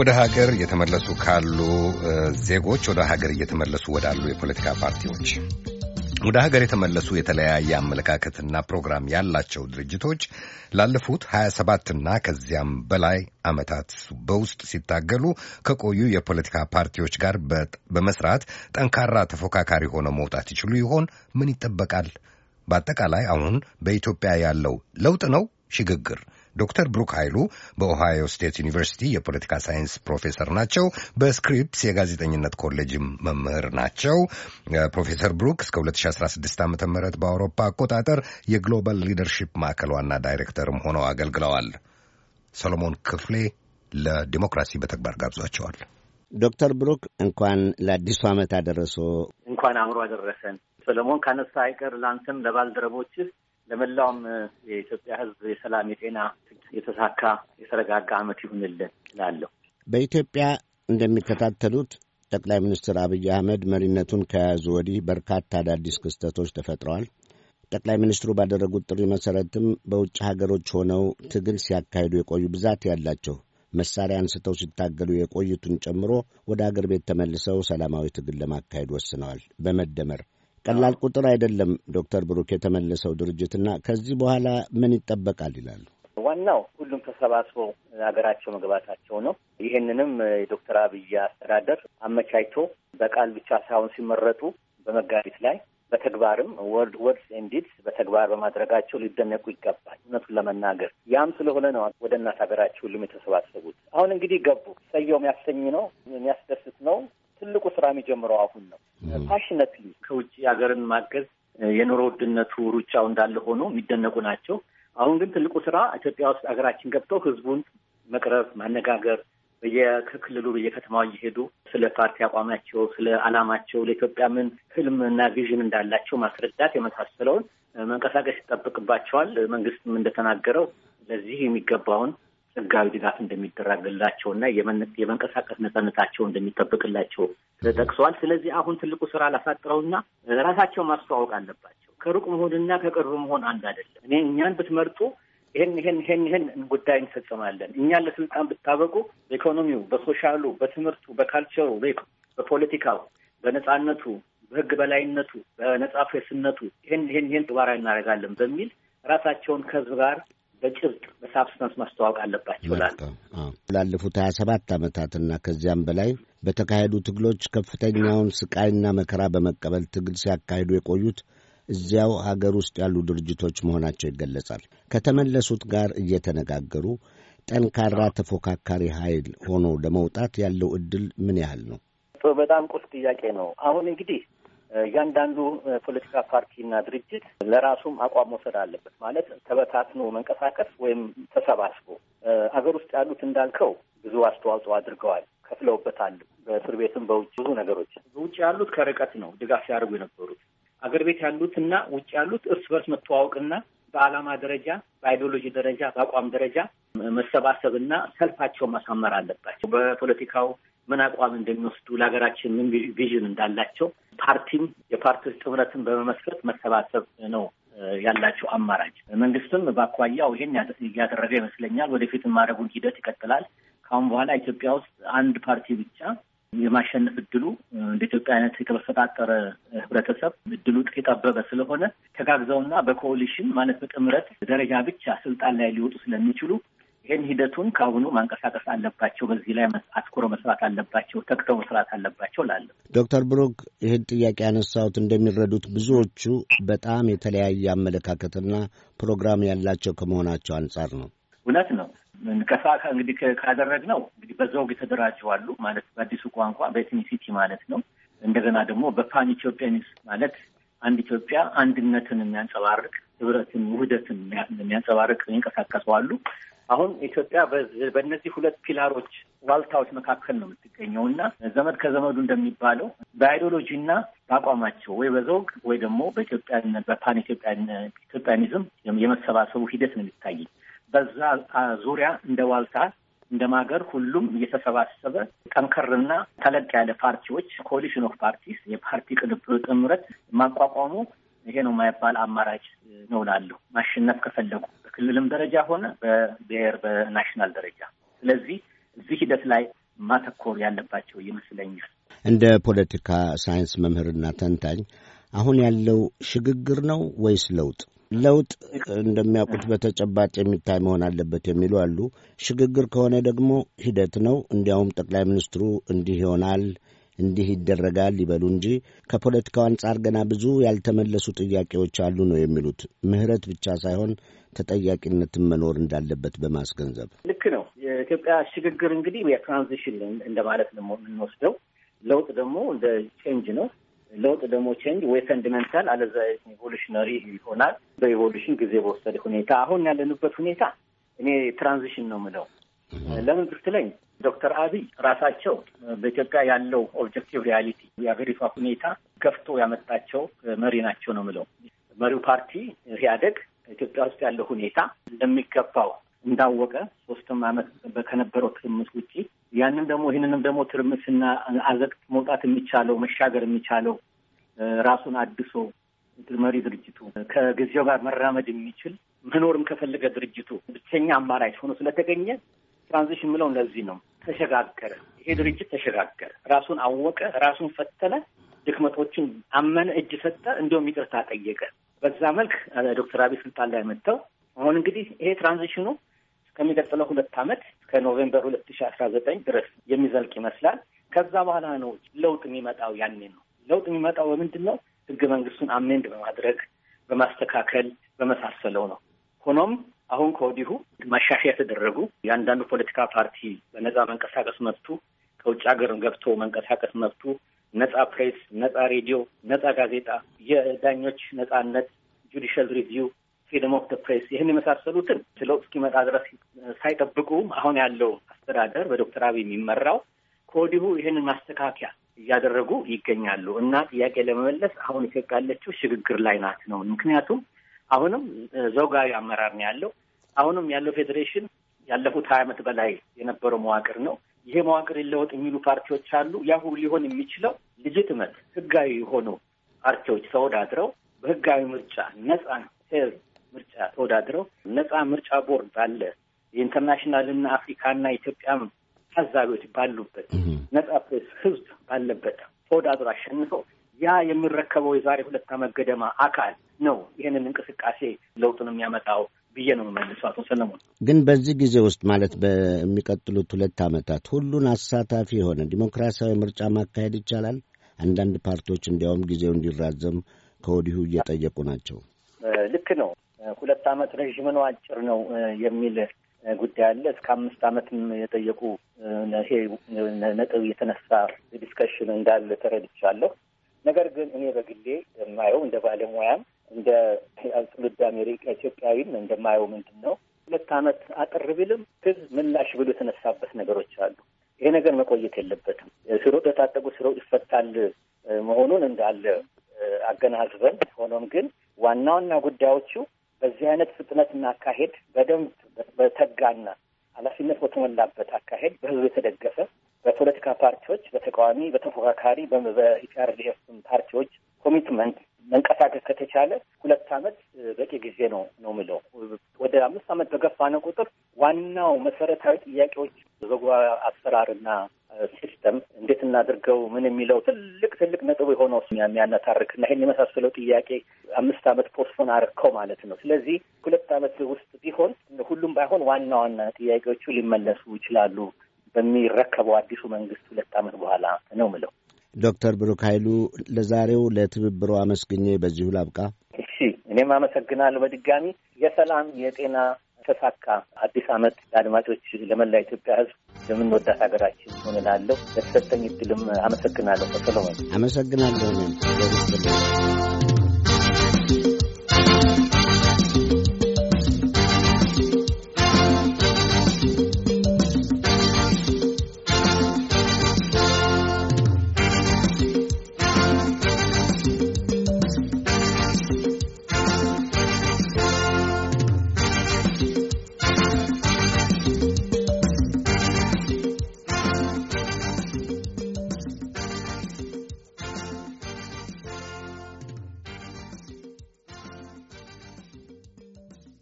ወደ ሀገር እየተመለሱ ካሉ ዜጎች ወደ ሀገር እየተመለሱ ወዳሉ የፖለቲካ ፓርቲዎች ወደ ሀገር የተመለሱ የተለያየ አመለካከትና ፕሮግራም ያላቸው ድርጅቶች ላለፉት 27ና ከዚያም በላይ ዓመታት በውስጥ ሲታገሉ ከቆዩ የፖለቲካ ፓርቲዎች ጋር በመስራት ጠንካራ ተፎካካሪ ሆነው መውጣት ይችሉ ይሆን? ምን ይጠበቃል? በአጠቃላይ አሁን በኢትዮጵያ ያለው ለውጥ ነው ሽግግር? ዶክተር ብሩክ ኃይሉ በኦሃዮ ስቴት ዩኒቨርሲቲ የፖለቲካ ሳይንስ ፕሮፌሰር ናቸው። በስክሪፕስ የጋዜጠኝነት ኮሌጅም መምህር ናቸው። ፕሮፌሰር ብሩክ እስከ 2016 ዓ ም በአውሮፓ አቆጣጠር የ global leadership ማዕከል ዋና ዳይሬክተርም ሆነው አገልግለዋል። ሰሎሞን ክፍሌ ለዲሞክራሲ በተግባር ጋብዟቸዋል። ዶክተር ብሩክ እንኳን ለአዲሱ ዓመት አደረሶ። እንኳን አብሮ አደረሰን። ሰሎሞን ካነሳ አይቀር ለአንተም ለባልደረቦችህ ለመላውም የኢትዮጵያ ሕዝብ የሰላም፣ የጤና፣ የተሳካ የተረጋጋ ዓመት ይሁንልን እላለሁ። በኢትዮጵያ እንደሚከታተሉት ጠቅላይ ሚኒስትር አብይ አህመድ መሪነቱን ከያዙ ወዲህ በርካታ አዳዲስ ክስተቶች ተፈጥረዋል። ጠቅላይ ሚኒስትሩ ባደረጉት ጥሪ መሠረትም በውጭ ሀገሮች ሆነው ትግል ሲያካሂዱ የቆዩ ብዛት ያላቸው መሳሪያ አንስተው ሲታገሉ የቆዩትን ጨምሮ ወደ አገር ቤት ተመልሰው ሰላማዊ ትግል ለማካሄድ ወስነዋል። በመደመር ቀላል ቁጥር አይደለም። ዶክተር ብሩክ የተመለሰው ድርጅትና ከዚህ በኋላ ምን ይጠበቃል ይላሉ? ዋናው ሁሉም ተሰባስበው ሀገራቸው መግባታቸው ነው። ይህንንም የዶክተር አብይ አስተዳደር አመቻችቶ በቃል ብቻ ሳይሆን ሲመረጡ በመጋቢት ላይ በተግባርም word words and deeds በተግባር በማድረጋቸው ሊደነቁ ይገባል። እውነቱን ለመናገር ያም ስለሆነ ነው ወደ እናት ሀገራቸው ሁሉም የተሰባሰቡት። አሁን እንግዲህ ገቡ። እሰየው የሚያሰኝ ነው፣ የሚያስደስት ነው። ትልቁ ስራ የሚጀምረው አሁን ነው። passionately ከውጭ ሀገርን ማገዝ የኑሮ ውድነቱ ሩጫው እንዳለ ሆኖ የሚደነቁ ናቸው። አሁን ግን ትልቁ ስራ ኢትዮጵያ ውስጥ ሀገራችን ገብተው ህዝቡን መቅረብ፣ ማነጋገር በየክልሉ በየከተማው እየሄዱ ስለ ፓርቲ አቋማቸው፣ ስለ አላማቸው፣ ለኢትዮጵያ ምን ህልም እና vision እንዳላቸው ማስረዳት የመሳሰለውን መንቀሳቀስ ይጠብቅባቸዋል። መንግስትም እንደተናገረው ለዚህ የሚገባውን ህጋዊ ድጋፍ እንደሚደረግላቸው እና የመንቀሳቀስ ነጻነታቸው እንደሚጠብቅላቸው ተጠቅሰዋል። ስለዚህ አሁን ትልቁ ስራ ላሳጥረውና ራሳቸው ማስተዋወቅ አለባቸው። ከሩቅ መሆንና ከቅርብ መሆን አንድ አይደለም። እኔ እኛን ብትመርጡ ይህን ይህን ይህን ይህን ጉዳይ እንፈጽማለን። እኛን ለስልጣን ብታበቁ በኢኮኖሚው፣ በሶሻሉ፣ በትምህርቱ፣ በካልቸሩ፣ በፖለቲካው፣ በነጻነቱ፣ በህግ በላይነቱ፣ በነጻ ፕሬስነቱ ይህን ይህን ይህን ተግባራዊ እናደርጋለን በሚል ራሳቸውን ከህዝብ ጋር በጭብጥ በሳብስታንስ ማስተዋወቅ አለባቸው። ላለ ላለፉት ሀያ ሰባት ዓመታትና ከዚያም በላይ በተካሄዱ ትግሎች ከፍተኛውን ስቃይና መከራ በመቀበል ትግል ሲያካሂዱ የቆዩት እዚያው ሀገር ውስጥ ያሉ ድርጅቶች መሆናቸው ይገለጻል። ከተመለሱት ጋር እየተነጋገሩ ጠንካራ ተፎካካሪ ኃይል ሆኖ ለመውጣት ያለው እድል ምን ያህል ነው? በጣም ቁልፍ ጥያቄ ነው። አሁን እንግዲህ እያንዳንዱ ፖለቲካ ፓርቲና ድርጅት ለራሱም አቋም መውሰድ አለበት። ማለት ተበታትኖ መንቀሳቀስ ወይም ተሰባስቦ አገር ውስጥ ያሉት እንዳልከው ብዙ አስተዋጽኦ አድርገዋል፣ ከፍለውበታል። በእስር ቤትም በውጭ ብዙ ነገሮች። ውጭ ያሉት ከርቀት ነው ድጋፍ ሲያደርጉ የነበሩት። አገር ቤት ያሉት እና ውጭ ያሉት እርስ በርስ መተዋወቅና በዓላማ ደረጃ፣ በአይዲዮሎጂ ደረጃ፣ በአቋም ደረጃ መሰባሰብና ሰልፋቸውን ማሳመር አለባቸው። በፖለቲካው ምን አቋም እንደሚወስዱ ለሀገራችን ምን vision እንዳላቸው ፓርቲም የፓርቲዎች ጥምረትን በመመስረት መሰባሰብ ነው ያላቸው አማራጭ። መንግስትም በአኳያው ይሄን እያደረገ ይመስለኛል። ወደፊት ማድረጉን ሂደት ይቀጥላል። ከአሁን በኋላ ኢትዮጵያ ውስጥ አንድ ፓርቲ ብቻ የማሸነፍ እድሉ እንደ ኢትዮጵያ አይነት የተሰባጠረ ህብረተሰብ እድሉ የጠበበ ስለሆነ ተጋግዘውና በ coalition ማለት በጥምረት ደረጃ ብቻ ስልጣን ላይ ሊወጡ ስለሚችሉ ይህን ሂደቱን ከአሁኑ ማንቀሳቀስ አለባቸው። በዚህ ላይ አትኩሮ መስራት አለባቸው። ተግተው መስራት አለባቸው ላለ ዶክተር ብሩክ ይህን ጥያቄ ያነሳሁት እንደሚረዱት ብዙዎቹ በጣም የተለያየ አመለካከትና ፕሮግራም ያላቸው ከመሆናቸው አንጻር ነው። እውነት ነው። ከሳ እንግዲህ ካደረግነው እንግዲህ በዘውግ የተደራጁ አሉ ማለት በአዲሱ ቋንቋ በኤትኒሲቲ ማለት ነው። እንደገና ደግሞ በፓን ኢትዮጵያኒስ ማለት አንድ ኢትዮጵያ አንድነትን የሚያንጸባርቅ ህብረትን፣ ውህደትን የሚያንጸባርቅ የሚንቀሳቀሱ አሉ። አሁን ኢትዮጵያ በእነዚህ ሁለት pillar ኦች ዋልታዎች መካከል ነው የምትገኘው እና ዘመድ ከዘመዱ እንደሚባለው በ ideology እና በአቋማቸው ወይ በዘውግ ወይ ደግሞ በኢትዮጵያ በ pan Ethiopianism የመሰባሰቡ ሂደት ነው የሚታይ። በዛ ዙሪያ እንደ ዋልታ እንደ ማገር ሁሉም እየተሰባሰበ ጠንከርና ተለቅ ያለ ፓርቲዎች coalition of parties የፓርቲ ቅንብር ጥምረት ማቋቋሙ ይሄ ነው የማይባል አማራጭ ነው እላለሁ ማሸነፍ ከፈለጉ በክልልም ደረጃ ሆነ በብሔር በ national ደረጃ። ስለዚህ እዚህ ሂደት ላይ ማተኮር ያለባቸው ይመስለኛል። እንደ ፖለቲካ ሳይንስ መምህርና ተንታኝ አሁን ያለው ሽግግር ነው ወይስ ለውጥ? ለውጥ እንደሚያውቁት በተጨባጭ የሚታይ መሆን አለበት የሚሉ አሉ። ሽግግር ከሆነ ደግሞ ሂደት ነው። እንዲያውም ጠቅላይ ሚኒስትሩ እንዲህ ይሆናል እንዲህ ይደረጋል ይበሉ እንጂ ከፖለቲካው አንጻር ገና ብዙ ያልተመለሱ ጥያቄዎች አሉ ነው የሚሉት። ምህረት ብቻ ሳይሆን ተጠያቂነትን መኖር እንዳለበት በማስገንዘብ ልክ ነው። የኢትዮጵያ ሽግግር እንግዲህ የ transition እንደማለት ነው የምንወስደው። ለውጥ ደግሞ እንደ change ነው። ለውጥ ደግሞ change ወይ fundamental አለዛ evolutionary ይሆናል። በ evolution ጊዜ በወሰደ ሁኔታ አሁን ያለንበት ሁኔታ እኔ transition ነው ምለው። ለምን ብትለኝ ዶክተር አብይ ራሳቸው በኢትዮጵያ ያለው objective reality የሀገሪቷ ሁኔታ ገፍቶ ያመጣቸው መሪ ናቸው ነው ምለው። መሪው ፓርቲ ኢህአዴግ ኢትዮጵያ ውስጥ ያለው ሁኔታ እንደሚገባው እንዳወቀ ሶስትም ዓመት ከነበረው ትርምስ ውጪ ያንን ደግሞ ይህንንም ደግሞ ትርምስና አዘቅት መውጣት የሚቻለው መሻገር የሚቻለው ራሱን አድሶ መሪ ድርጅቱ ከጊዜው ጋር መራመድ የሚችል መኖርም ከፈለገ ድርጅቱ ብቸኛ አማራጭ ሆኖ ስለተገኘ transition የምለው ለዚህ ነው። ተሸጋገረ። ይሄ ድርጅት ተሸጋገረ፣ ራሱን አወቀ፣ ራሱን ፈተነ፣ ድክመቶችን አመነ፣ እጅ ሰጠ፣ እንዲሁም ይቅርታ ጠየቀ። በዛ መልክ ዶክተር አብይ ስልጣን ላይ መጥተው አሁን እንግዲህ ይሄ transition ኡ እስከሚቀጥለው ሁለት ዓመት እስከ November ሁለት ሺህ አስራ ዘጠኝ ድረስ የሚዘልቅ ይመስላል። ከዛ በኋላ ነው ለውጥ የሚመጣው። ያኔ ነው ለውጥ የሚመጣው። በምንድን ነው? ህገ መንግስቱን amend በማድረግ በማስተካከል በመሳሰለው ነው። ሆኖም አሁን ከወዲሁ ማሻሻያ የተደረጉ የአንዳንዱ ፖለቲካ ፓርቲ በነጻ መንቀሳቀስ መብቱ፣ ከውጭ ሀገር ገብቶ መንቀሳቀስ መብቱ፣ ነጻ ፕሬስ፣ ነጻ ሬዲዮ፣ ነጻ ጋዜጣ፣ የዳኞች ነጻነት፣ judicial review፣ freedom of press ይህን የመሳሰሉትን ለውጥ እስኪመጣ ድረስ ሳይጠብቁ አሁን ያለው አስተዳደር በዶክተር አብይ የሚመራው ከወዲሁ ይህንን ማስተካከያ እያደረጉ ይገኛሉ እና ጥያቄ ለመመለስ አሁን ኢትዮጵያ ያለችው ሽግግር ላይ ናት ነው። ምክንያቱም አሁንም ዘውጋዊ አመራር ነው ያለው። አሁንም ያለው ፌዴሬሽን ያለፉት ሀያ ዓመት በላይ የነበረው መዋቅር ነው። ይሄ መዋቅር ይለወጥ የሚሉ ፓርቲዎች አሉ። ያ ሁሉ ሊሆን የሚችለው ልጅትመት ህጋዊ የሆኑ ፓርቲዎች ተወዳድረው በህጋዊ ምርጫ ነጻ fair ምርጫ ተወዳድረው ነጻ ምርጫ ቦርድ አለ የ international ና አፍሪካና ኢትዮጵያም ታዛቢዎች ባሉበት ነጻ ፕሬስ ህዝብ ባለበት ተወዳድሮ አሸንፈው ያ የሚረከበው የዛሬ ሁለት ዓመት ገደማ አካል ነው ይህንን እንቅስቃሴ ለውጡን የሚያመጣው ብዬ ነው የምመልሰው። አቶ ሰለሞን ግን በዚህ ጊዜ ውስጥ ማለት በሚቀጥሉት ሁለት ዓመታት ሁሉን አሳታፊ የሆነ ዲሞክራሲያዊ ምርጫ ማካሄድ ይቻላል? አንዳንድ ፓርቲዎች እንዲያውም ጊዜው እንዲራዘም ከወዲሁ እየጠየቁ ናቸው። ልክ ነው። ሁለት ዓመት ረዥም ነው አጭር ነው የሚል ጉዳይ አለ። እስከ አምስት ዓመትም የጠየቁ ይሄ ነጥብ የተነሳ discussion እንዳለ ተረድቻለሁ። ነገር ግን እኔ በግሌ የማየው እንደ ባለሙያም እንደ ትውልደ አሜሪካ ኢትዮጵያዊም እንደማየው ምንድን ነው ሁለት ዓመት አጥር ቢልም ህዝብ ምላሽ ብሎ የተነሳበት ነገሮች አሉ። ይሄ ነገር መቆየት የለበትም። ሲሮጥ የታጠቁ ሲሮጥ ይፈታል መሆኑን እንዳለ አገናዝበን፣ ሆኖም ግን ዋና ዋና ጉዳዮቹ በዚህ አይነት ፍጥነትና አካሄድ በደንብ በተጋና ኃላፊነት በተሞላበት አካሄድ በህዝብ የተደገፈ በፖለቲካ ፓርቲዎች፣ በተቃዋሚ፣ በተፎካካሪ በ EPRDF ፓርቲዎች commitment መንቀሳቀስ ከተቻለ ሁለት ዓመት በቂ ጊዜ ነው ነው የምለው። ወደ አምስት ዓመት በገፋን ቁጥር ዋናው መሰረታዊ ጥያቄዎች በጎ አሰራርና system እንዴት እናድርገው ምን የሚለው ትልቅ ትልቅ ነጥብ የሆነው የሚያነታርክና ይህን የመሳሰለው ጥያቄ አምስት ዓመት postpone አረከው ማለት ነው። ስለዚህ ሁለት ዓመት ውስጥ ቢሆን ሁሉም ባይሆን ዋና ዋና ጥያቄዎቹ ሊመለሱ ይችላሉ በሚረከበው አዲሱ መንግስት ሁለት ዓመት በኋላ ነው ምለው። ዶክተር ብሩክ ኃይሉ ለዛሬው ለትብብርዎ አመስግኜ በዚሁ ላብቃ። እሺ፣ እኔም አመሰግናለሁ በድጋሚ የሰላም የጤና ተሳካ አዲስ ዓመት ለአድማጮች ለመላ ኢትዮጵያ ሕዝብ የምንወዳት ሀገራችን ሆንላለሁ። ለተሰጠኝ እድልም አመሰግናለሁ። ሰሎሞን አመሰግናለሁ።